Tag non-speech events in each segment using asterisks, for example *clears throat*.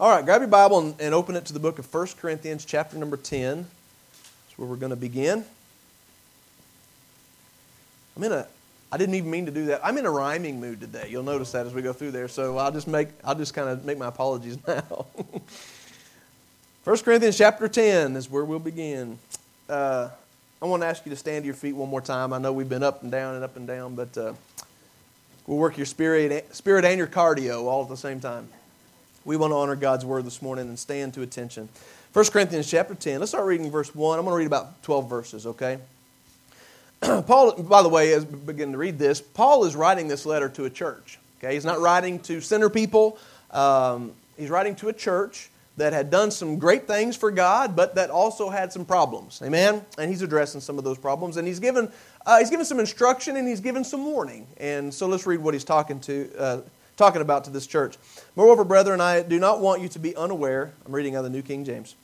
All right, grab your Bible and, and open it to the book of 1 Corinthians, chapter number 10. That's where we're going to begin. I'm in a I didn't even mean to do that. I'm in a rhyming mood today. You'll notice that as we go through there. So I'll just make I'll just kind of make my apologies *laughs* now. 1 Corinthians chapter 10 is where we'll begin. Uh, I want to ask you to stand to your feet one more time. I know we've been up and down and up and down, but uh, we'll work your spirit, spirit and your cardio all at the same time. We want to honor God's word this morning and stand to attention. 1 Corinthians chapter 10. Let's start reading verse 1. I'm going to read about 12 verses, okay? *clears throat* Paul, by the way, as we begin to read this, Paul is writing this letter to a church. Okay, he's not writing to sinner people. Um, he's writing to a church that had done some great things for God, but that also had some problems. Amen. And he's addressing some of those problems, and he's given uh, he's given some instruction and he's given some warning. And so let's read what he's talking to uh, talking about to this church. Moreover, brethren, I do not want you to be unaware. I'm reading out of the New King James.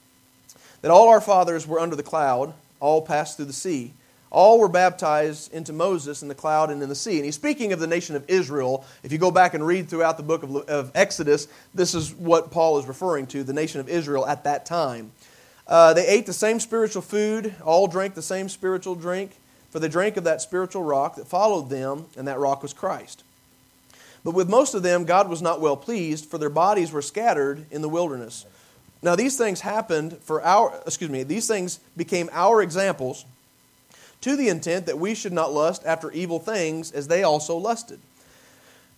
That all our fathers were under the cloud, all passed through the sea all were baptized into Moses in the cloud and in the sea. And he's speaking of the nation of Israel. If you go back and read throughout the book of, of Exodus, this is what Paul is referring to the nation of Israel at that time. Uh, they ate the same spiritual food, all drank the same spiritual drink, for they drank of that spiritual rock that followed them, and that rock was Christ. But with most of them, God was not well pleased, for their bodies were scattered in the wilderness. Now, these things happened for our, excuse me, these things became our examples to the intent that we should not lust after evil things as they also lusted.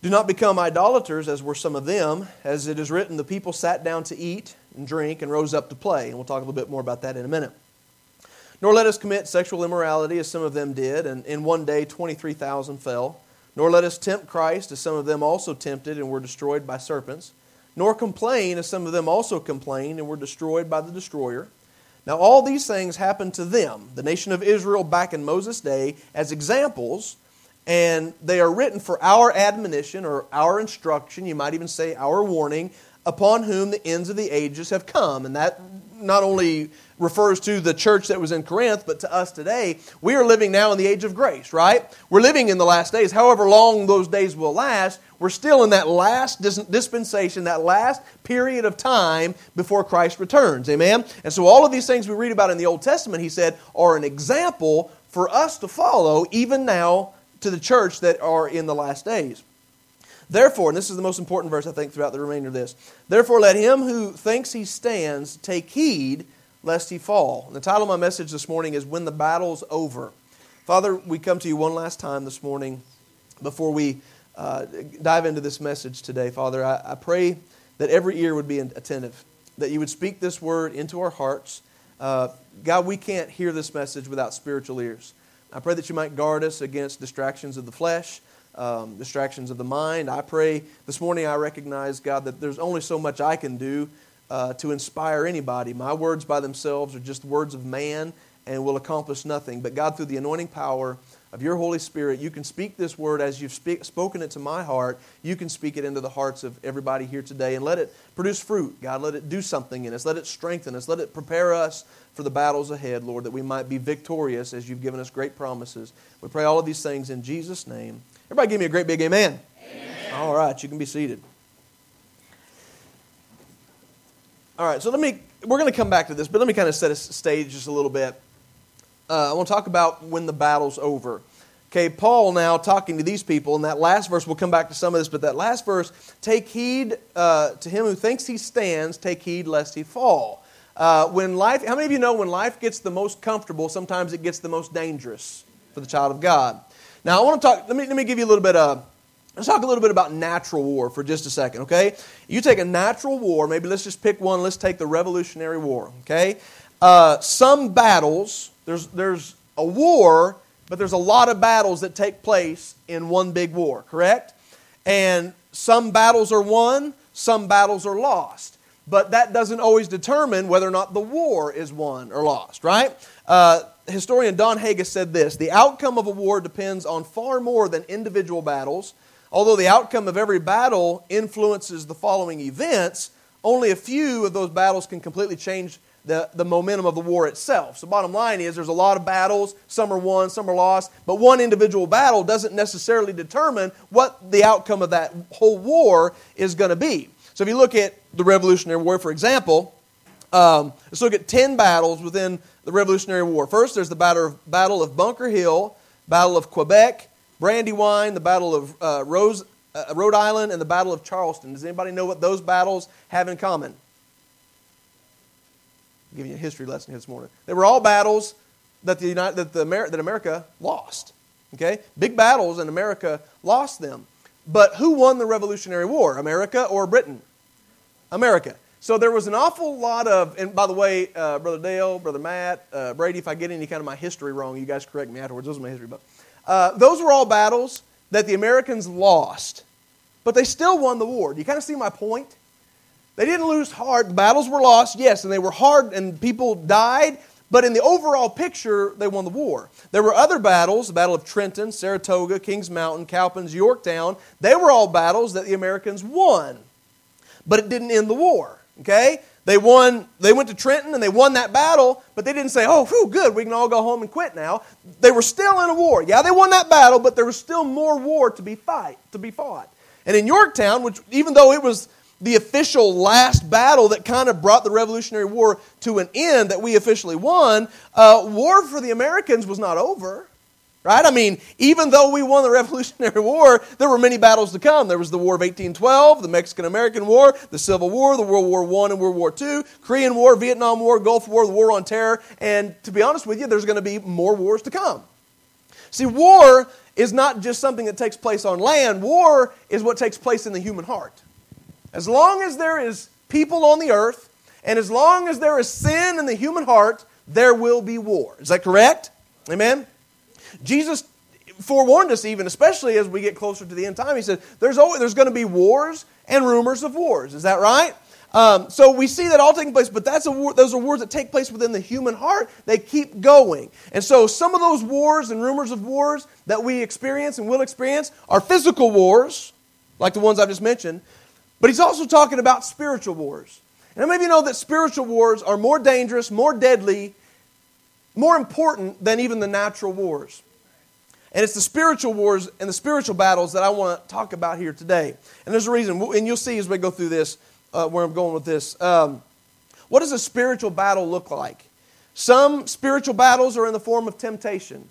Do not become idolaters as were some of them, as it is written, the people sat down to eat and drink and rose up to play. And we'll talk a little bit more about that in a minute. Nor let us commit sexual immorality as some of them did, and in one day 23,000 fell. Nor let us tempt Christ as some of them also tempted and were destroyed by serpents. Nor complain as some of them also complained and were destroyed by the destroyer. Now, all these things happened to them, the nation of Israel back in Moses' day, as examples, and they are written for our admonition or our instruction, you might even say our warning, upon whom the ends of the ages have come. And that not only refers to the church that was in Corinth, but to us today. We are living now in the age of grace, right? We're living in the last days. However long those days will last, we're still in that last dispensation, that last period of time before Christ returns. Amen? And so all of these things we read about in the Old Testament, he said, are an example for us to follow even now to the church that are in the last days. Therefore, and this is the most important verse I think throughout the remainder of this. Therefore, let him who thinks he stands take heed lest he fall. And the title of my message this morning is When the Battle's Over. Father, we come to you one last time this morning before we uh, dive into this message today. Father, I, I, pray that every ear would be attentive, that you would speak this word into our hearts. Uh, God, we can't hear this message without spiritual ears. I pray that you might guard us against distractions of the flesh, um, distractions of the mind. I pray this morning I recognize, God, that there's only so much I can do uh, to inspire anybody. My words by themselves are just words of man and will accomplish nothing. But God, through the anointing power of your Holy Spirit, you can speak this word as you've speak, spoken it to my heart. You can speak it into the hearts of everybody here today and let it produce fruit. God, let it do something in us. Let it strengthen us. Let it prepare us for the battles ahead, Lord, that we might be victorious as you've given us great promises. We pray all of these things in Jesus' name. Everybody give me a great big amen. amen. All right, you can be seated. All right, so let me, we're going to come back to this, but let me kind of set a stage just a little bit. Uh, I want to talk about when the battle's over. Okay, Paul now talking to these people, and that last verse, we'll come back to some of this, but that last verse, take heed uh, to him who thinks he stands, take heed lest he fall. Uh, when life, how many of you know when life gets the most comfortable, sometimes it gets the most dangerous for the child of God? Now, I want to talk, let me, let me give you a little bit of Let's talk a little bit about natural war for just a second, okay? You take a natural war, maybe let's just pick one. Let's take the Revolutionary War, okay? Uh, some battles, there's, there's a war, but there's a lot of battles that take place in one big war, correct? And some battles are won, some battles are lost. But that doesn't always determine whether or not the war is won or lost, right? Uh, historian Don Haggis said this The outcome of a war depends on far more than individual battles Although the outcome of every battle influences the following events, only a few of those battles can completely change the, the momentum of the war itself. So, bottom line is there's a lot of battles, some are won, some are lost, but one individual battle doesn't necessarily determine what the outcome of that whole war is going to be. So if you look at the Revolutionary War, for example, um, let's look at 10 battles within the Revolutionary War. First, there's the Battle of, battle of Bunker Hill, Battle of Quebec, Brandywine, the Battle of uh, Rose, uh, Rhode Island, and the Battle of Charleston. Does anybody know what those battles have in common? I'll give you a history lesson this morning. They were all battles that, the United, that, the Amer- that America lost. Okay? Big battles, and America lost them. But who won the Revolutionary War, America or Britain? America. So there was an awful lot of, and by the way, uh, Brother Dale, Brother Matt, uh, Brady, if I get any kind of my history wrong, you guys correct me afterwards. Those are my history books. Uh, those were all battles that the Americans lost, but they still won the war. Do you kind of see my point? They didn't lose hard. The battles were lost, yes, and they were hard, and people died, but in the overall picture, they won the war. There were other battles the Battle of Trenton, Saratoga, Kings Mountain, Cowpens, Yorktown. They were all battles that the Americans won, but it didn't end the war. Okay? They won, they went to Trenton and they won that battle, but they didn't say, oh, whew, good, we can all go home and quit now. They were still in a war. Yeah, they won that battle, but there was still more war to be fight, to be fought. And in Yorktown, which even though it was the official last battle that kind of brought the Revolutionary War to an end that we officially won, uh, war for the Americans was not over. Right? I mean, even though we won the Revolutionary *laughs* War, there were many battles to come. There was the War of 1812, the Mexican American War, the Civil War, the World War I and World War II, Korean War, Vietnam War, Gulf War, the War on Terror, and to be honest with you, there's going to be more wars to come. See, war is not just something that takes place on land, war is what takes place in the human heart. As long as there is people on the earth, and as long as there is sin in the human heart, there will be war. Is that correct? Amen? Jesus forewarned us, even especially as we get closer to the end time. He said, There's, always, there's going to be wars and rumors of wars. Is that right? Um, so we see that all taking place, but that's war, those are wars that take place within the human heart. They keep going. And so some of those wars and rumors of wars that we experience and will experience are physical wars, like the ones I've just mentioned, but he's also talking about spiritual wars. And many of you know that spiritual wars are more dangerous, more deadly, more important than even the natural wars. And it's the spiritual wars and the spiritual battles that I want to talk about here today. And there's a reason, and you'll see as we go through this uh, where I'm going with this. Um, what does a spiritual battle look like? Some spiritual battles are in the form of temptation.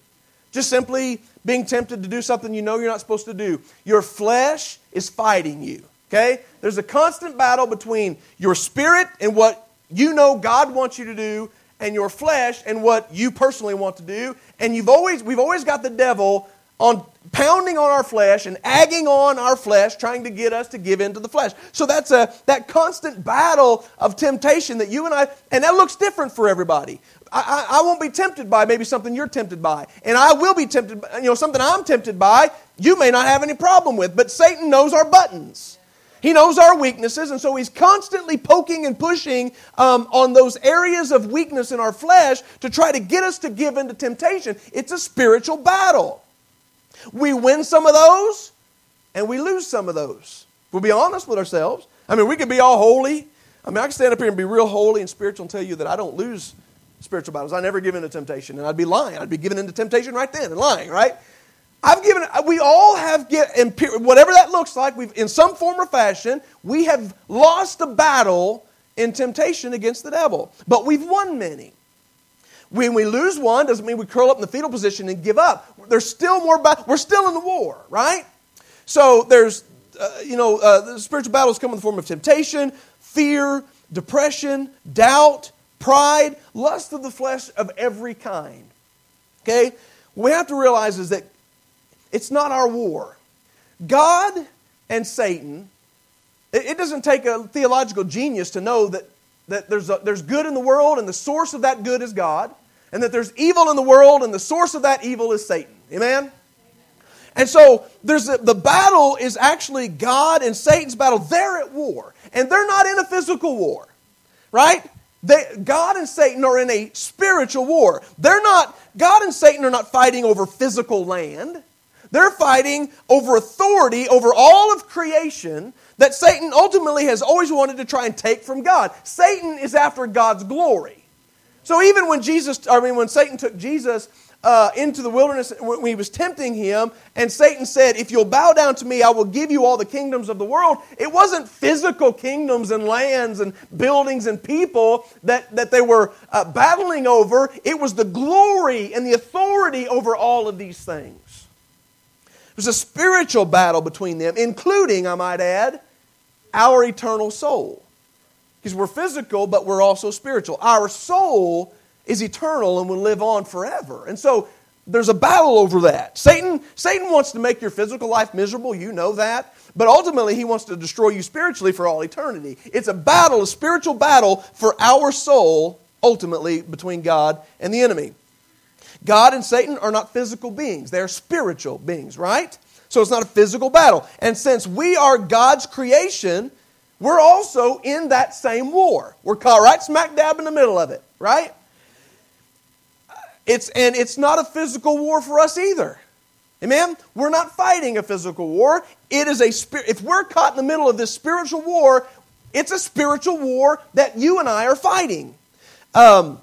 Just simply being tempted to do something you know you're not supposed to do. Your flesh is fighting you. Okay? There's a constant battle between your spirit and what you know God wants you to do and your flesh and what you personally want to do. And you've always, we've always got the devil on pounding on our flesh and agging on our flesh, trying to get us to give in to the flesh. So that's a that constant battle of temptation that you and I, and that looks different for everybody. I, I, won't be tempted by maybe something you're tempted by, and I will be tempted. By, you know, something I'm tempted by, you may not have any problem with. But Satan knows our buttons. He knows our weaknesses, and so he's constantly poking and pushing um, on those areas of weakness in our flesh to try to get us to give into temptation. It's a spiritual battle. We win some of those, and we lose some of those. We'll be honest with ourselves. I mean, we could be all holy. I mean, I can stand up here and be real holy and spiritual and tell you that I don't lose spiritual battles. I never give in to temptation, and I'd be lying. I'd be giving into temptation right then and lying, right? I've given, we all have, get, whatever that looks like, we've, in some form or fashion, we have lost a battle in temptation against the devil. But we've won many. When we lose one, doesn't mean we curl up in the fetal position and give up. There's still more, we're still in the war, right? So there's, uh, you know, uh, the spiritual battles come in the form of temptation, fear, depression, doubt, pride, lust of the flesh of every kind. Okay? What we have to realize is that it's not our war. God and Satan, it doesn't take a theological genius to know that, that there's, a, there's good in the world and the source of that good is God, and that there's evil in the world and the source of that evil is Satan. Amen? And so there's a, the battle is actually God and Satan's battle. They're at war, and they're not in a physical war, right? They, God and Satan are in a spiritual war. They're not. God and Satan are not fighting over physical land. They're fighting over authority over all of creation that Satan ultimately has always wanted to try and take from God. Satan is after God's glory. So even when Jesus, I mean, when Satan took Jesus uh, into the wilderness when he was tempting him, and Satan said, If you'll bow down to me, I will give you all the kingdoms of the world. It wasn't physical kingdoms and lands and buildings and people that, that they were uh, battling over, it was the glory and the authority over all of these things. Was a spiritual battle between them, including, I might add, our eternal soul. Because we're physical, but we're also spiritual. Our soul is eternal and will live on forever. And so there's a battle over that. Satan, Satan wants to make your physical life miserable, you know that. But ultimately, he wants to destroy you spiritually for all eternity. It's a battle, a spiritual battle for our soul, ultimately, between God and the enemy. God and Satan are not physical beings, they're spiritual beings, right? So it's not a physical battle. And since we are God's creation, we're also in that same war. We're caught right smack dab in the middle of it, right? It's, and it's not a physical war for us either. Amen? We're not fighting a physical war. It is a spirit. If we're caught in the middle of this spiritual war, it's a spiritual war that you and I are fighting. Um,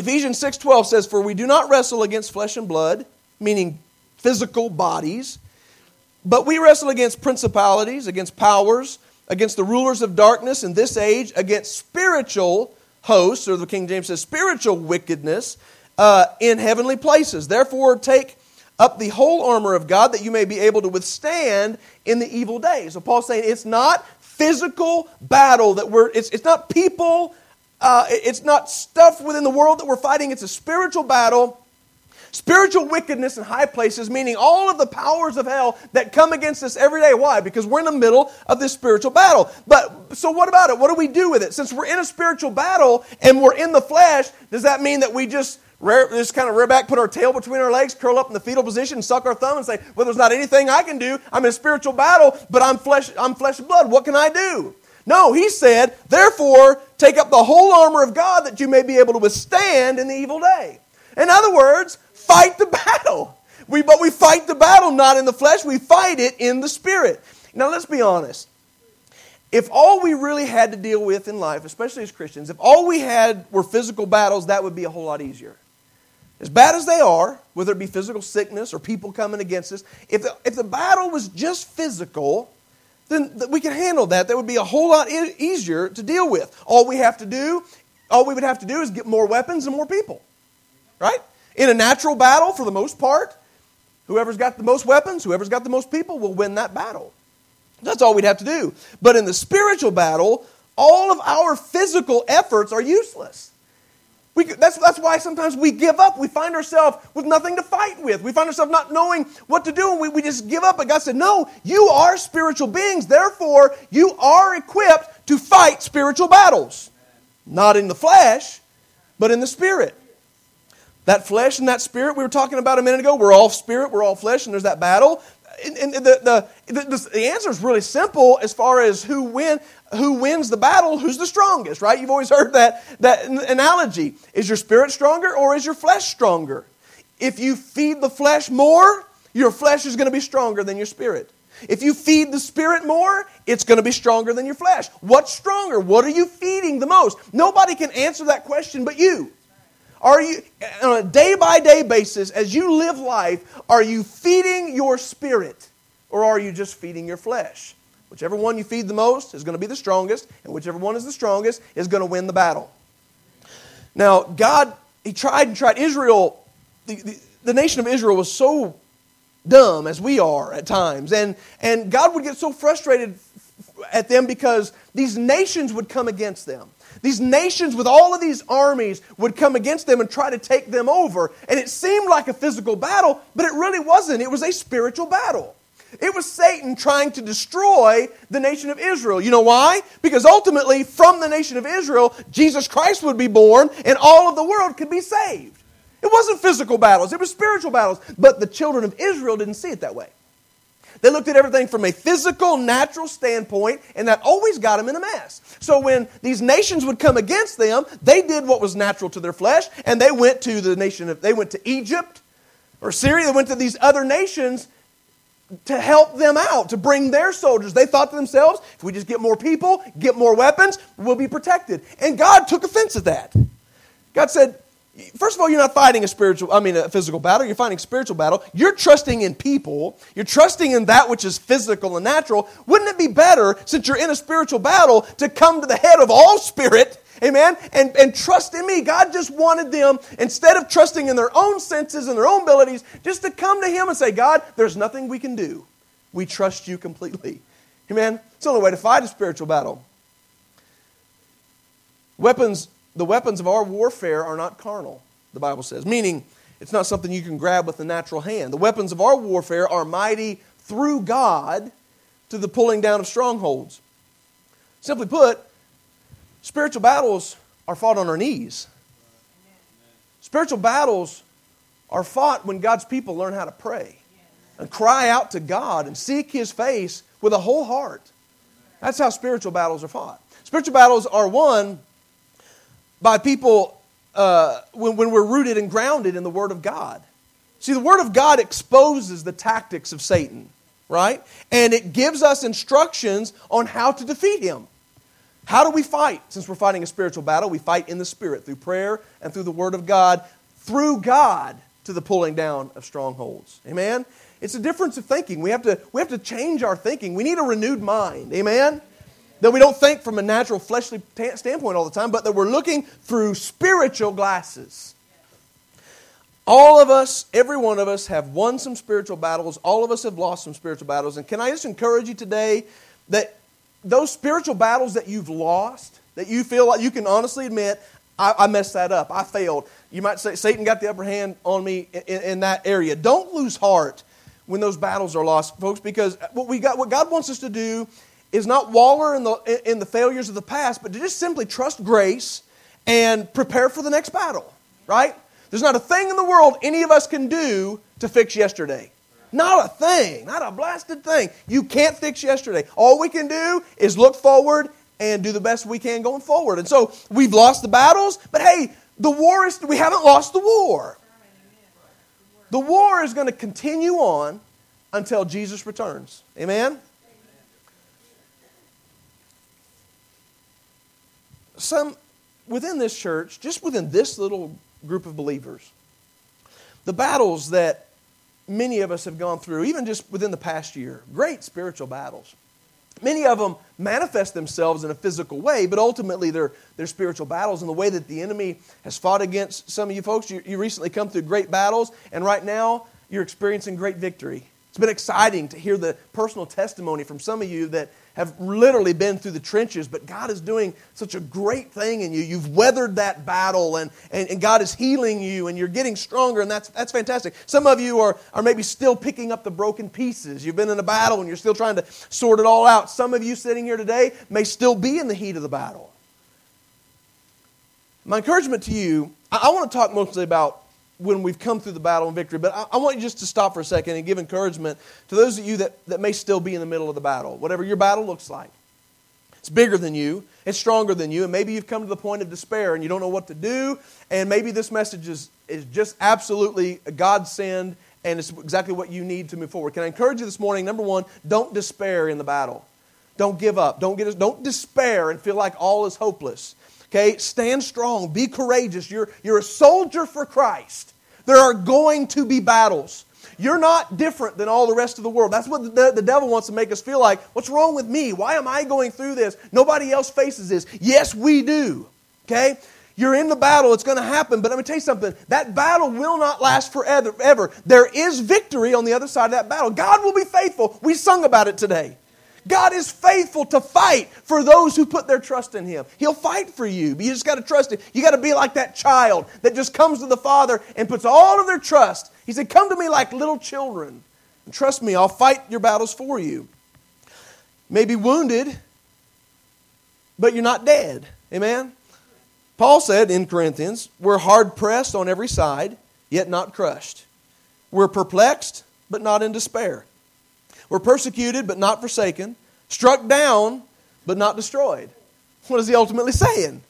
Ephesians 6:12 says, "For we do not wrestle against flesh and blood, meaning physical bodies, but we wrestle against principalities, against powers, against the rulers of darkness in this age, against spiritual hosts, or the King James says spiritual wickedness uh, in heavenly places. Therefore, take up the whole armor of God that you may be able to withstand in the evil days. So Paul's saying it's not physical battle that we're, it's, it's not people, uh, it's not stuff within the world that we're fighting. It's a spiritual battle. Spiritual wickedness in high places, meaning all of the powers of hell that come against us every day. Why? Because we're in the middle of this spiritual battle. But so what about it? What do we do with it? Since we're in a spiritual battle and we're in the flesh, does that mean that we just rear, just kind of rear back, put our tail between our legs, curl up in the fetal position, suck our thumb, and say, "Well, there's not anything I can do. I'm in a spiritual battle, but I'm flesh. I'm flesh and blood. What can I do?" No, he said, "Therefore, take up the whole armor of God that you may be able to withstand in the evil day." In other words, fight the *laughs* battle. We, but we fight the battle not in the flesh, we fight it in the spirit. Now, let's be honest. If all we really had to deal with in life, especially as Christians, if all we had were physical battles, that would be a whole lot easier. As bad as they are, whether it be physical sickness or people coming against us, if the, if the battle was just physical, then we can handle that. That would be a whole lot easier to deal with. All we have to do, all we would have to do is get more weapons and more people. Right? In a natural battle, for the most part, whoever's got the most weapons, whoever's got the most people will win that battle. That's all we'd have to do. But in the spiritual battle, all of our physical efforts are useless. We, that's, that's why sometimes we give up. We find ourselves with nothing to fight with. We find ourselves not knowing what to do, and we, we just give up. But God said, No, you are spiritual beings. Therefore, you are equipped to fight spiritual battles. Not in the flesh, but in the spirit. That flesh and that spirit we were talking about a minute ago, we're all spirit, we're all flesh, and there's that battle. And, and the, the, the, the answer is really simple as far as who wins who wins the battle, who's the strongest, right? You've always heard that, that analogy. Is your spirit stronger or is your flesh stronger? If you feed the flesh more, your flesh is going to be stronger than your spirit. If you feed the spirit more, it's going to be stronger than your flesh. What's stronger? What are you feeding the most? Nobody can answer that question but you. Are you, on a day by day basis, as you live life, are you feeding your spirit or are you just feeding your flesh? Whichever one you feed the most is going to be the strongest, and whichever one is the strongest is going to win the battle. Now, God, He tried and tried. Israel, the, the, the nation of Israel was so dumb as we are at times. And, and God would get so frustrated at them because these nations would come against them. These nations with all of these armies would come against them and try to take them over. And it seemed like a physical battle, but it really wasn't. It was a spiritual battle. It was Satan trying to destroy the nation of Israel. You know why? Because ultimately, from the nation of Israel, Jesus Christ would be born and all of the world could be saved. It wasn't physical battles, it was spiritual battles. But the children of Israel didn't see it that way. They looked at everything from a physical, natural standpoint, and that always got them in a mess. So when these nations would come against them, they did what was natural to their flesh, and they went to the nation of, they went to Egypt or Syria, they went to these other nations to help them out, to bring their soldiers. They thought to themselves, if we just get more people, get more weapons, we'll be protected. And God took offense at that. God said, First of all, you're not fighting a spiritual, I mean, a physical battle. You're fighting a spiritual battle. You're trusting in people. You're trusting in that which is physical and natural. Wouldn't it be better, since you're in a spiritual battle, to come to the head of all spirit, amen, and, and trust in me? God just wanted them, instead of trusting in their own senses and their own abilities, just to come to Him and say, God, there's nothing we can do. We trust you completely. Amen? It's the only way to fight a spiritual battle. Weapons the weapons of our warfare are not carnal, the Bible says, meaning it's not something you can grab with the natural hand. The weapons of our warfare are mighty through God to the pulling down of strongholds. Simply put, spiritual battles are fought on our knees. Spiritual battles are fought when God's people learn how to pray and cry out to God and seek His face with a whole heart. That's how spiritual battles are fought. Spiritual battles are won by people uh, when, when we're rooted and grounded in the Word of God. See, the Word of God exposes the tactics of Satan, right? And it gives us instructions on how to defeat him. How do we fight? Since we're fighting a spiritual battle, we fight in the Spirit through prayer and through the Word of God, through God to the pulling down of strongholds. Amen? It's a difference of thinking. We have to, we have to change our thinking. We need a renewed mind. Amen? That we don't think from a natural fleshly standpoint all the time, but that we're looking through spiritual glasses. All of us, every one of us, have won some spiritual battles. All of us have lost some spiritual battles. And can I just encourage you today that those spiritual battles that you've lost, that you feel like you can honestly admit, I, I messed that up, I failed. You might say, Satan got the upper hand on me in, in that area. Don't lose heart when those battles are lost, folks, because what, we got, what God wants us to do is not waller in the, in the failures of the past, but to just simply trust grace and prepare for the next battle, right? There's not a thing in the world any of us can do to fix yesterday. Not a thing, not a blasted thing. You can't fix yesterday. All we can do is look forward and do the best we can going forward. And so we've lost the battles, but hey, the war is, we haven't lost the war. The war is going to continue on until Jesus returns. Amen? Some within this church, just within this little group of believers, the battles that many of us have gone through, even just within the past year, great spiritual battles. Many of them manifest themselves in a physical way, but ultimately they're, they're spiritual battles. And the way that the enemy has fought against some of you folks, you, you recently come through great battles, and right now you're experiencing great victory. It's been exciting to hear the personal testimony from some of you that have literally been through the trenches, but God is doing such a great thing in you. You've weathered that battle, and, and, and, God is healing you, and you're getting stronger, and that's, that's fantastic. Some of you are, are maybe still picking up the broken pieces. You've been in a battle, and you're still trying to sort it all out. Some of you sitting here today may still be in the heat of the battle. My encouragement to you, I, I want to talk mostly about when we've come through the battle and victory. But I, I, want you just to stop for a second and give encouragement to those of you that, that may still be in the middle of the battle, whatever your battle looks like. It's bigger than you, it's stronger than you, and maybe you've come to the point of despair and you don't know what to do, and maybe this message is, is just absolutely a God send and it's exactly what you need to move forward. Can I encourage you this morning? Number one, don't despair in the battle. Don't give up. Don't, get, don't despair and feel like all is hopeless. Okay, stand strong, be courageous. You're, you're a soldier for Christ. There are going to be battles. You're not different than all the rest of the world. That's what the, the devil wants to make us feel like. What's wrong with me? Why am I going through this? Nobody else faces this. Yes, we do. Okay? You're in the battle, it's going to happen. But let me tell you something that battle will not last forever. Ever. There is victory on the other side of that battle. God will be faithful. We sung about it today. God is faithful to fight for those who put their trust in Him. He'll fight for you, but you just got to trust Him. You got to be like that child that just comes to the Father and puts all of their trust. He said, Come to me like little children. And trust me, I'll fight your battles for you. Maybe wounded, but you're not dead. Amen? Paul said in Corinthians, We're hard pressed on every side, yet not crushed. We're perplexed, but not in despair we're persecuted, but not forsaken. Struck down, but not destroyed. What is he ultimately saying?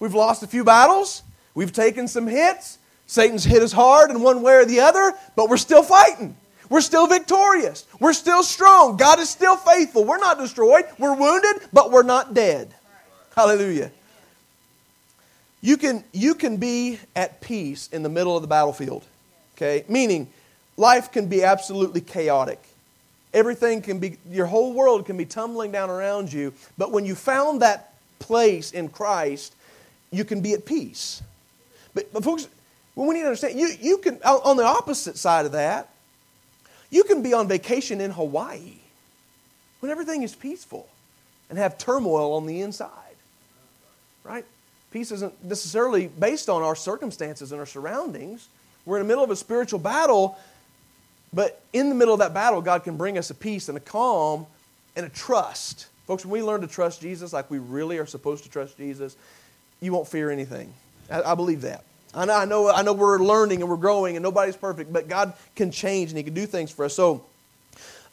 We've lost a few battles. We've taken some hits. Satan's hit us hard in one way or the other, but we're still fighting. We're still victorious. We're still strong. God is still faithful. We're not destroyed. We're wounded, but we're not dead. Hallelujah. You can, you can be at peace in the middle of the battlefield. Okay? Meaning, life can be absolutely chaotic. Everything can be, your whole world can be tumbling down around you. But when you found that place in Christ, you can be at peace. But, but folks, well, we need to understand, you, you can, on the opposite side of that, you can be on vacation in Hawaii when everything is peaceful and have turmoil on the inside. Right? Peace isn't necessarily based on our circumstances and our surroundings. We're in the middle of a spiritual battle, but in the middle of that battle, God can bring us a peace and a calm and a trust. Folks, when we learn to trust Jesus like we really are supposed to trust Jesus, you won't fear anything. I, I believe that. I know, I know, I know we're learning and we're growing and nobody's perfect, but God can change and He can do things for us. So,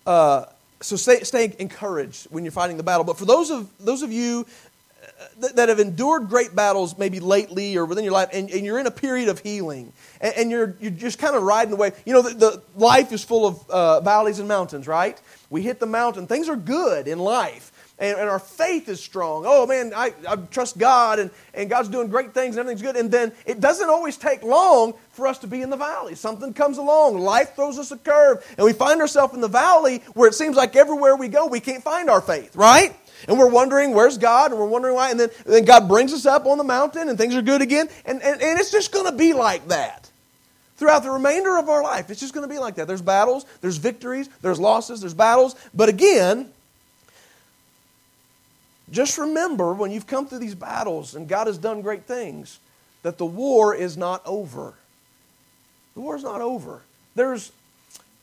uh, so stay, stay encouraged when you're fighting the battle. But for those of, those of you that, have endured great battles maybe lately or within your life, and, and you're in a period of healing, and, and you're, you're just kind of riding the wave. You know, the, the life is full of uh, valleys and mountains, right? We hit the mountain. Things are good in life. And, and, our faith is strong. Oh man, I, I trust God and, and God's doing great things and everything's good. And then it doesn't always take long for us to be in the valley. Something comes along, life throws us a curve, and we find ourselves in the valley where it seems like everywhere we go, we can't find our faith, right? And we're wondering, where's God? And we're wondering why. And then, then God brings us up on the mountain and things are good again. And, and, and it's just going to be like that throughout the remainder of our life. It's just going to be like that. There's battles, there's victories, there's losses, there's battles. But again, just remember when you've come through these battles and God has done great things, that the war is not over. The war is not over. There's,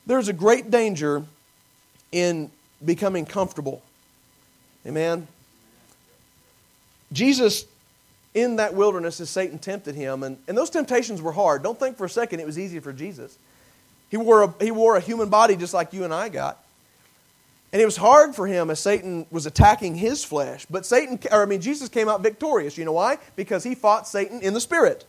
there's a great danger in becoming comfortable. Amen? Jesus, in that wilderness, as Satan tempted him, and, and those temptations were hard. Don't think for a second it was easy for Jesus. He wore, a, he wore a human body just like you and I got. And it was hard for him as Satan was attacking his flesh. But Satan, or I mean, Jesus came out victorious. You know why? Because he fought Satan in the spirit.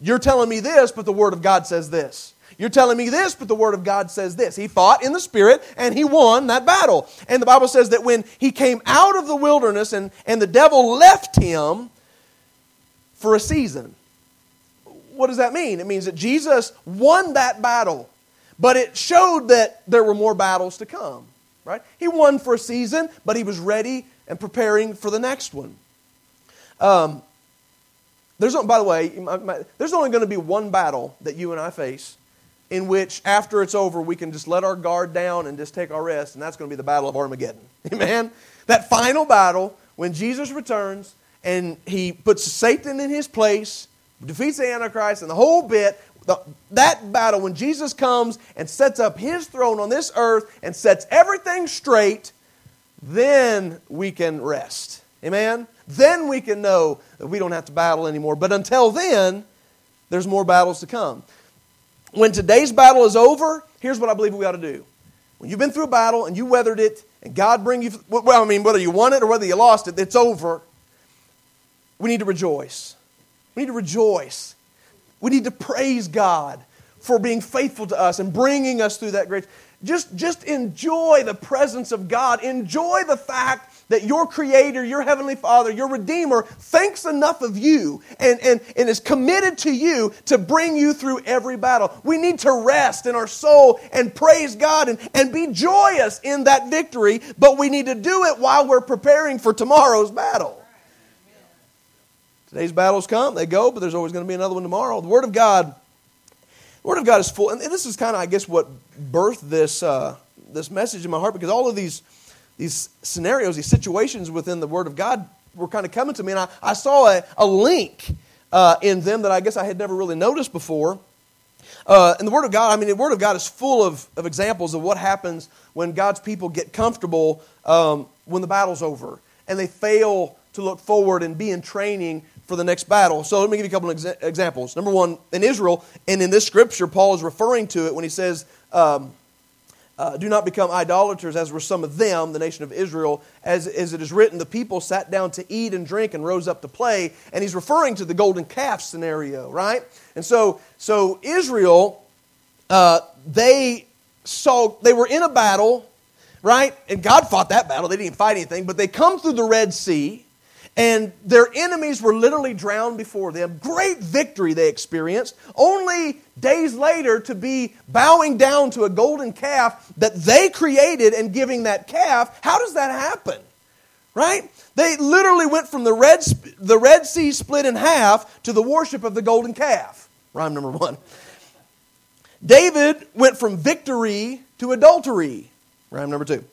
You're telling me this, but the Word of God says this. You're telling me this, but the Word of God says this. He fought in the Spirit and he won that battle. And the Bible says that when he came out of the wilderness and, and the devil left him for a season. What does that mean? It means that Jesus won that battle, but it showed that there were more battles to come. Right? He won for a season, but he was ready and preparing for the next one. Um, there's, by the way, there's only going to be one battle that you and I face in which, after it's over, we can just let our guard down and just take our rest, and that's going to be the Battle of Armageddon. *laughs* Amen? That final battle when Jesus returns and he puts Satan in his place, defeats the Antichrist, and the whole bit. The, that battle, when Jesus comes and sets up his throne on this earth and sets everything straight, then we can rest. Amen? Then we can know that we don't have to battle anymore. But until then, there's more battles to come when today's battle is over, here's what I believe we ought to do. When you've been through a battle and you weathered it, and God bring you, well, I mean, whether you won it or whether you lost it, it's over. We need to rejoice. We need to rejoice. We need to praise God for being faithful to us and bringing us through that grace. Just, just enjoy the presence of God. Enjoy the fact that your Creator, your Heavenly Father, your Redeemer thinks enough of you and, and, and is committed to you to bring you through every battle. We need to rest in our soul and praise God and, and be joyous in that victory, but we need to do it while we're preparing for tomorrow's battle. Today's battles come, they go, but there's always going to be another one tomorrow. The Word of God, the Word of God is full, and this is kind of, I guess, what birthed this uh, this message in my heart because all of these these scenarios, these situations within the Word of God were kind of coming to me, and I, I saw a, a link uh, in them that I guess I had never really noticed before. Uh, and the Word of God, I mean, the Word of God is full of, of examples of what happens when God's people get comfortable um, when the battle's over and they fail to look forward and be in training for the next battle. So let me give you a couple of exa- examples. Number one, in Israel, and in this scripture, Paul is referring to it when he says, um, uh, do not become idolaters, as were some of them, the nation of Israel. As, as it is written, the people sat down to eat and drink and rose up to play. And he's referring to the golden calf scenario, right? And so, so Israel, uh, they saw, they were in a battle, right? And God fought that battle. They didn't fight anything, but they come through the Red Sea and their enemies were literally drowned before them. Great victory they experienced, only days later to be bowing down to a golden calf that they created and giving that calf. How does that happen? Right? They literally went from the Red, the Red Sea split in half to the worship of the golden calf. Rhyme number one. David went from victory to adultery. Rhyme number two.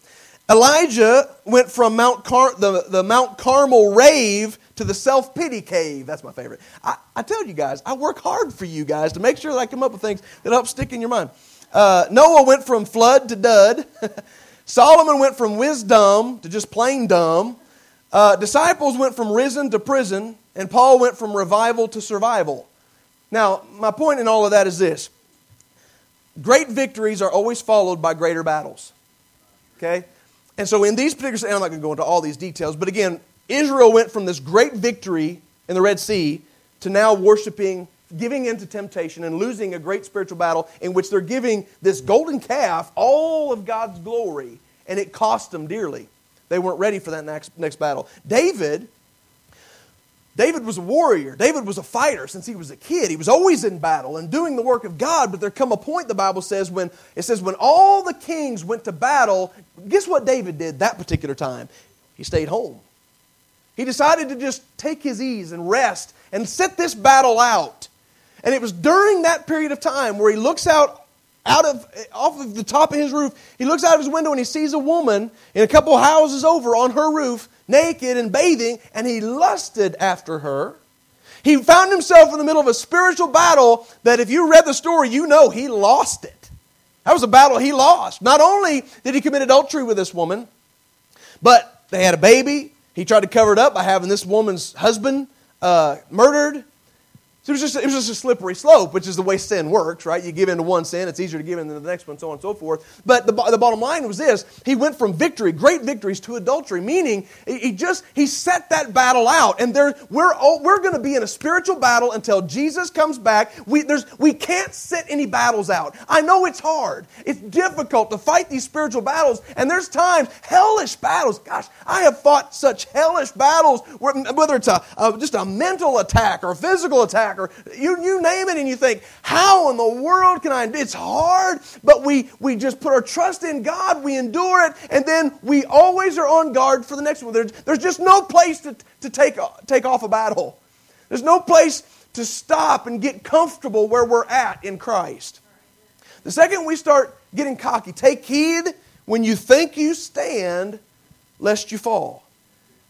Elijah went from Mount Car- the, the Mount Carmel rave to the self pity cave. That's my favorite. I, I tell you guys, I work hard for you guys to make sure that I come up with things that help stick in your mind. Uh, Noah went from flood to dud. *laughs* Solomon went from wisdom to just plain dumb. Uh, disciples went from risen to prison. And Paul went from revival to survival. Now, my point in all of that is this great victories are always followed by greater battles. Okay? And so in these particular, I'm not going to go into all these details, but again, Israel went from this great victory in the Red Sea to now worshiping, giving in to temptation, and losing a great spiritual battle in which they're giving this golden calf all of God's glory, and it cost them dearly. They weren't ready for that next, next battle. David David was a warrior. David was a fighter since he was a kid. He was always in battle and doing the work of God. But there come a point, the Bible says, when it says, when all the kings went to battle, guess what David did that particular time? He stayed home. He decided to just take his ease and rest and sit this battle out. And it was during that period of time where he looks out out of off of the top of his roof. He looks out of his window and he sees a woman in a couple houses over on her roof naked and bathing, and he lusted after her. He found himself in the middle of a spiritual battle that, if you read the story, you know he lost it. That was a battle he lost. Not only did he commit adultery with this woman, but they had a baby. He tried to cover it up by having this woman's husband uh, murdered. So it was, just, it was just a slippery slope, which is the way sin works, right? You give in to one sin, it's easier to give in to the next one, so on and so forth. But the, the bottom line was this he went from victory, great victories, to adultery, meaning he just he set that battle out. And there, we're, we're going to be in a spiritual battle until Jesus comes back. We, there's, we can't set any battles out. I know it's hard, it's difficult to fight these spiritual battles, and there's times, hellish battles. Gosh, I have fought such hellish battles, whether it's a, a just a mental attack or a physical attack attack, or you, you name it, and you think, how in the world can I? It's hard, but we, we just put our trust in God, we endure it, and then we always are on guard for the next one. There's, there's just no place to, to take, take off a battle. There's no place to stop and get comfortable where we're at in Christ. The second we start getting cocky, take heed when you think you stand, lest you fall.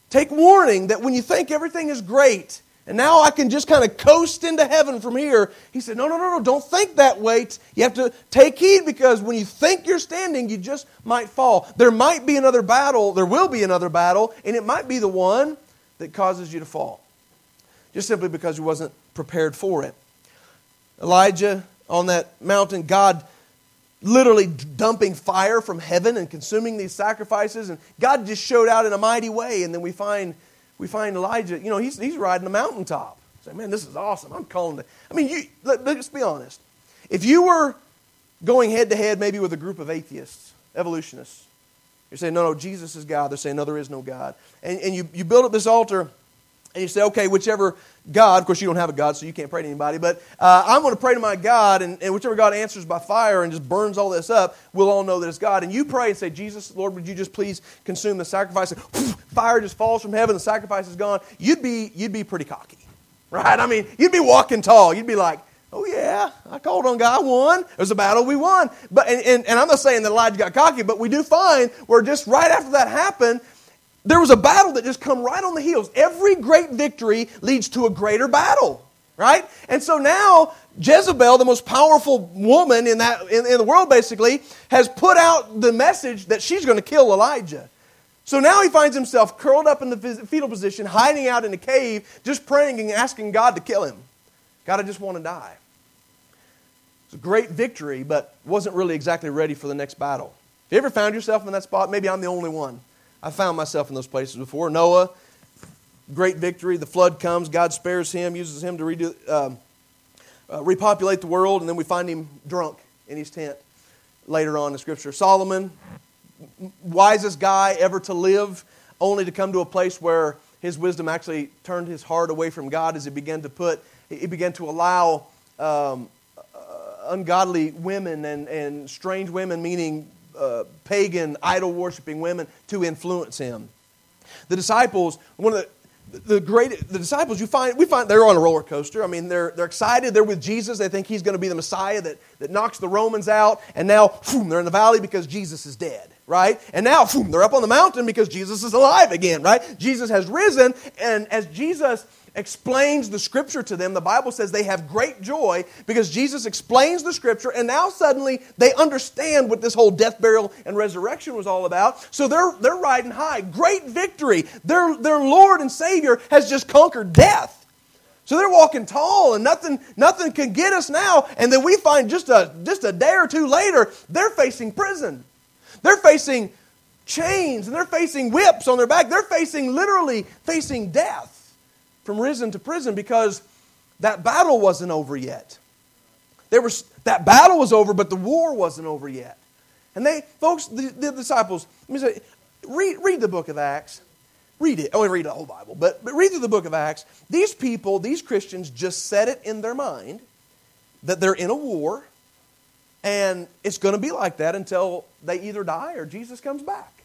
Take warning that when you think everything is great, and now I can just kind of coast into heaven from here. He said, No, no, no, no, don't think that way. You have to take heed because when you think you're standing, you just might fall. There might be another battle, there will be another battle, and it might be the one that causes you to fall. Just simply because you wasn't prepared for it. Elijah on that mountain, God literally dumping fire from heaven and consuming these sacrifices, and God just showed out in a mighty way, and then we find we find Elijah, you know, he's, he's riding the mountaintop. Say, man, this is awesome. I'm calling it. I mean, you, let, let's be honest. If you were going head to head maybe with a group of atheists, evolutionists, you're saying, no, no, Jesus is God. They're saying, no, there is no God. And, and you, you build up this altar and you say, okay, whichever God, of course, you don't have a God, so you can't pray to anybody, but uh, I'm going to pray to my God, and, and whichever God answers by fire and just burns all this up, we'll all know that it's God. And you pray and say, Jesus, Lord, would you just please consume the sacrifice? And fire just falls from heaven, the sacrifice is gone. You'd be, you'd be pretty cocky, right? I mean, you'd be walking tall. You'd be like, oh, yeah, I called on God, I won. It was a battle, we won. But, and, and, and I'm not saying that Elijah got cocky, but we do find where just right after that happened, there was a battle that just come right on the heels. Every great victory leads to a greater battle, right? And so now Jezebel, the most powerful woman in that in, in the world, basically, has put out the message that she's going to kill Elijah. So now he finds himself curled up in the fetal position, hiding out in a cave, just praying and asking God to kill him. God, I just want to die. It's a great victory, but wasn't really exactly ready for the next battle. Have you ever found yourself in that spot? Maybe I'm the only one. I found myself in those places before. Noah, great victory. The flood comes. God spares him, uses him to redo, um, uh, repopulate the world, and then we find him drunk in his tent later on in Scripture. Solomon, wisest guy ever to live, only to come to a place where his wisdom actually turned his heart away from God as he began to put, he began to allow um, uh, ungodly women and, and strange women, meaning uh, pagan, idol worshiping women, to influence him. The disciples, one of the the great the disciples you find we find they're on a roller coaster i mean they're, they're excited they're with jesus they think he's going to be the messiah that, that knocks the romans out and now boom, they're in the valley because jesus is dead right? And now boom, they're up on the mountain because Jesus is alive again, right? Jesus has risen, and as Jesus explains the scripture to them, the Bible says they have great joy because Jesus explains the scripture, and now suddenly they understand what this whole death, burial, and resurrection was all about. So they're, they're riding high. Great victory. Their, their Lord and Savior has just conquered death. So they're walking tall and nothing, nothing can get us now. And then we find just a, just a day or two later, they're facing prison. They're facing chains and they're facing whips on their back. They're facing, literally, facing death from risen to prison because that battle wasn't over yet. There was, that battle was over, but the war wasn't over yet. And they, folks, the, the disciples, let me say, read, read the book of Acts. Read it. Oh, I only read the whole Bible, but, but read through the book of Acts. These people, these Christians, just set it in their mind that they're in a war and it's going to be like that until they either die or Jesus comes back.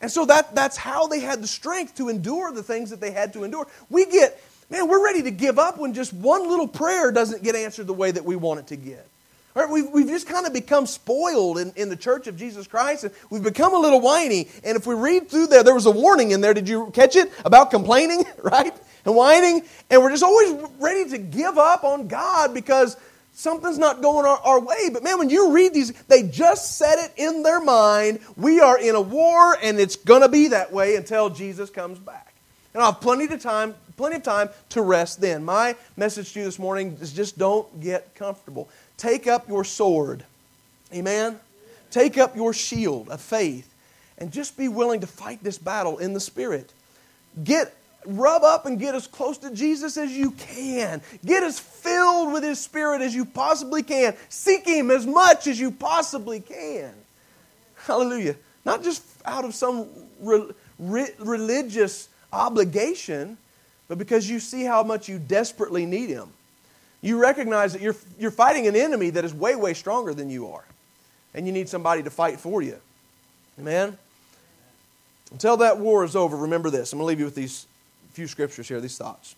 And so that, that's how they had the strength to endure the things that they had to endure. We get, man, we're ready to give up when just one little prayer doesn't get answered the way that we want it to get. Right? We've, we've just kind of become spoiled in, in the church of Jesus Christ, and we've become a little whiny. And if we read through there, there was a warning in there. Did you catch it? About complaining, *laughs* right? And whining. And we're just always ready to give up on God because something's not going our, our, way. But man, when you read these, they just set it in their mind. We are in a war, and it's going to be that way until Jesus comes back. And I'll have plenty of time, plenty of time to rest then. My message to you this morning is just don't get comfortable. Take up your sword. Amen. Take up your shield of faith and just be willing to fight this battle in the spirit. Get rub up and get as close to Jesus as you can. Get as filled with His Spirit as you possibly can. Seek Him as much as you possibly can. Hallelujah. Not just out of some re- re- religious obligation, but because you see how much you desperately need Him. You recognize that you're, you're fighting an enemy that is way, way stronger than you are. And you need somebody to fight for you. Amen? Until that war is over, remember this. I'm going to leave you with these few scriptures here, these thoughts.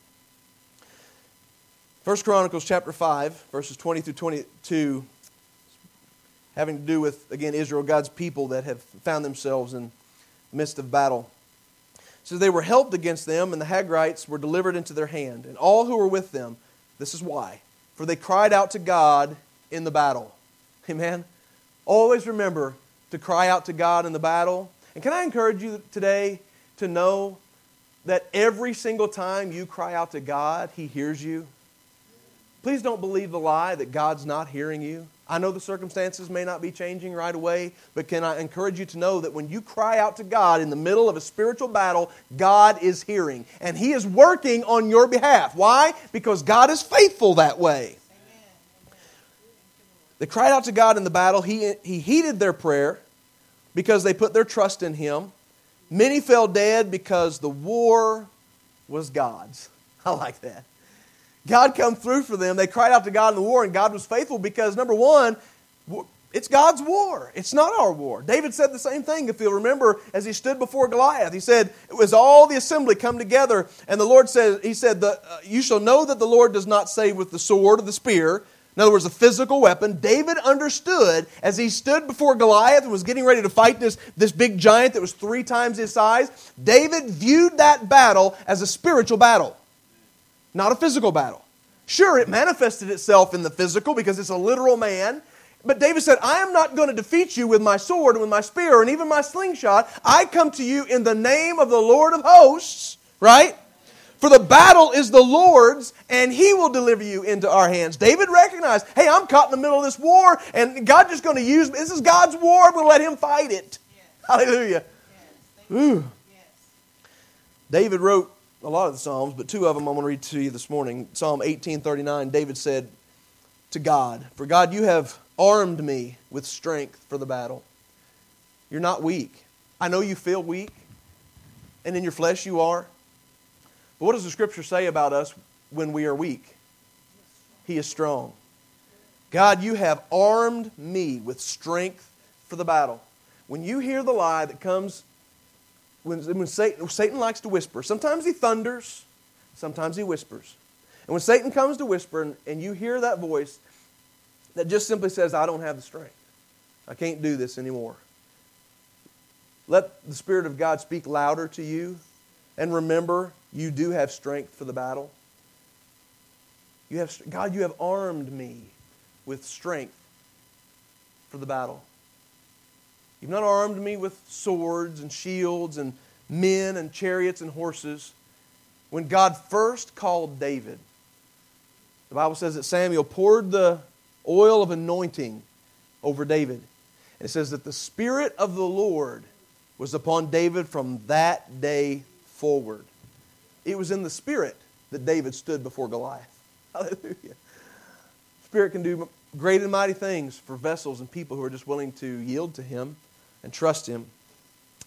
First Chronicles chapter 5, verses 20 through 22, having to do with, again, Israel, God's people that have found themselves in the midst of battle. So they were helped against them, and the Hagrites were delivered into their hand, and all who were with them. This is why. For they cried out to God in the battle. Amen. Always remember to cry out to God in the battle. And can I encourage you today to know that every single time you cry out to God, He hears you? Please don't believe the lie that God's not hearing you. I know the circumstances may not be changing right away, but can I encourage you to know that when you cry out to God in the middle of a spiritual battle, God is hearing and He is working on your behalf. Why? Because God is faithful that way. They cried out to God in the battle. He, he heeded their prayer because they put their trust in Him. Many fell dead because the war was God's. *laughs* I like that. God come through for them. They cried out to God in the war, and God was faithful because, number one, it's God's war. It's not our war. David said the same thing, if you'll remember, as he stood before Goliath. He said, It was all the assembly come together, and the Lord said, He said, uh, You shall know that the Lord does not save with the sword or the spear, in other words, a physical weapon. David understood as he stood before Goliath and was getting ready to fight this, this big giant that was three times his size. David viewed that battle as a spiritual battle, not a physical battle. Sure, it manifested itself in the physical because it's a literal man. But David said, I am not going to defeat you with my sword and with my spear and even my slingshot. I come to you in the name of the Lord of hosts, right? For the battle is the Lord's, and He will deliver you into our hands. David recognized, hey, I'm caught in the middle of this war, and God's just going to use me. This is God's war. I'm going to let Him fight it. Yes. Hallelujah. Yes. Ooh. Yes. David wrote a lot of the Psalms, but two of them I'm going to read to you this morning. Psalm 1839, David said to God, For God, you have armed me with strength for the battle. You're not weak. I know you feel weak, and in your flesh you are. But what does the scripture say about us when we are weak? He is strong. God, you have armed me with strength for the battle. When you hear the lie that comes, when, when Satan, Satan likes to whisper, sometimes he thunders, sometimes he whispers. And when Satan comes to whisper and, and you hear that voice that just simply says, I don't have the strength, I can't do this anymore. Let the Spirit of God speak louder to you. And remember, you do have strength for the battle. You have, God, you have armed me with strength for the battle. You've not armed me with swords and shields and men and chariots and horses. When God first called David, the Bible says that Samuel poured the oil of anointing over David. And it says that the Spirit of the Lord was upon David from that day forward. It was in the Spirit that David stood before Goliath. *laughs* Hallelujah. Spirit can do great and mighty things for vessels and people who are just willing to yield to Him and trust Him.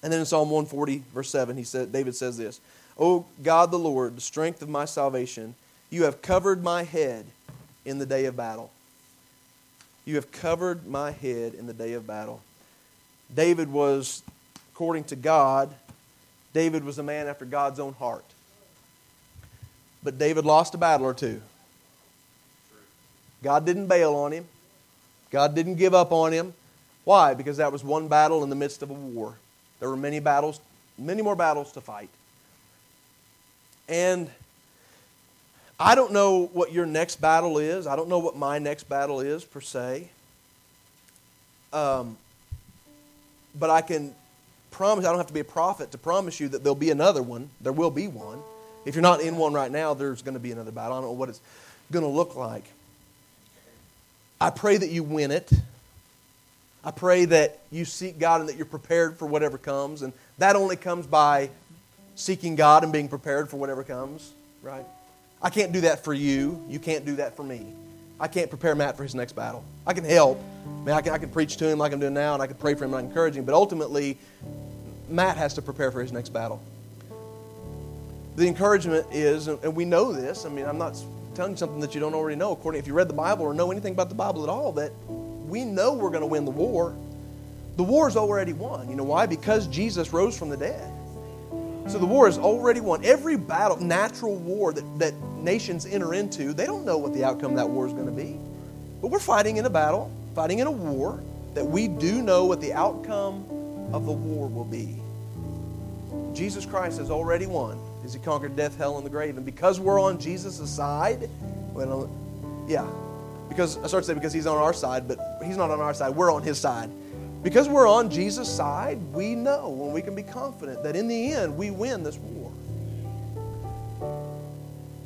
And then in Psalm 140, verse 7, he said, David says this O God the Lord, the strength of my salvation, you have covered my head in the day of battle. You have covered my head in the day of battle. David was, according to God, David was a man after God's own heart. But David lost a battle or two. God didn't bail on him. God didn't give up on him. Why? Because that was one battle in the midst of a war. There were many battles, many more battles to fight. And I don't know what your next battle is. I don't know what my next battle is, per se. Um, but I can promise, I don't have to be a prophet to promise you that there'll be another one. There will be one. If you're not in one right now, there's going to be another battle. I don't know what it's going to look like. I pray that you win it. I pray that you seek God and that you're prepared for whatever comes. And that only comes by seeking God and being prepared for whatever comes, right? I can't do that for you. You can't do that for me. I can't prepare Matt for his next battle. I can help. I mean, I can, I can preach to him like I'm doing now, and I can pray for him and I can encourage him. But ultimately, Matt has to prepare for his next battle. The encouragement is, and we know this. I mean, I'm not telling you something that you don't already know. According, if you read the Bible or know anything about the Bible at all, that we know we're going to win the war. The war is already won. You know why? Because Jesus rose from the dead. So the war is already won. Every battle, natural war that, that nations enter into, they don't know what the outcome of that war is going to be. But we're fighting in a battle, fighting in a war that we do know what the outcome of the war will be. Jesus Christ has already won as he conquered death, hell, and the grave. And because we're on Jesus' side, well, yeah, because I start to say because he's on our side, but he's not on our side, we're on his side. Because we're on Jesus' side, we know and we can be confident that in the end we win this war.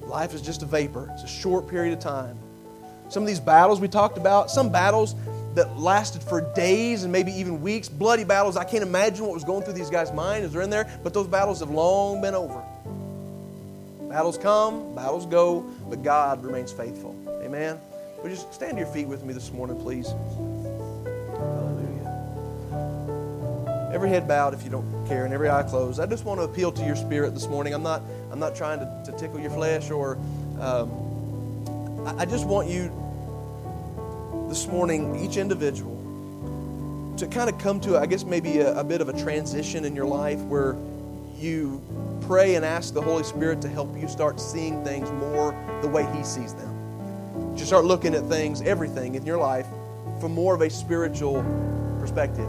Life is just a vapor, it's a short period of time. Some of these battles we talked about, some battles that lasted for days and maybe even weeks, bloody battles. I can't imagine what was going through these guys' minds as they're in there, but those battles have long been over. Battles come, battles go, but God remains faithful. Amen. Would you stand to your feet with me this morning, please? Hallelujah. Every head bowed if you don't care, and every eye closed. I just want to appeal to your spirit this morning. I'm not, I'm not trying to, to tickle your flesh or um, I, I just want you this morning, each individual, to kind of come to, I guess, maybe a, a bit of a transition in your life where you pray and ask the Holy Spirit to help you start seeing things more the way He sees them you start looking at things, everything in your life, from more of a spiritual perspective.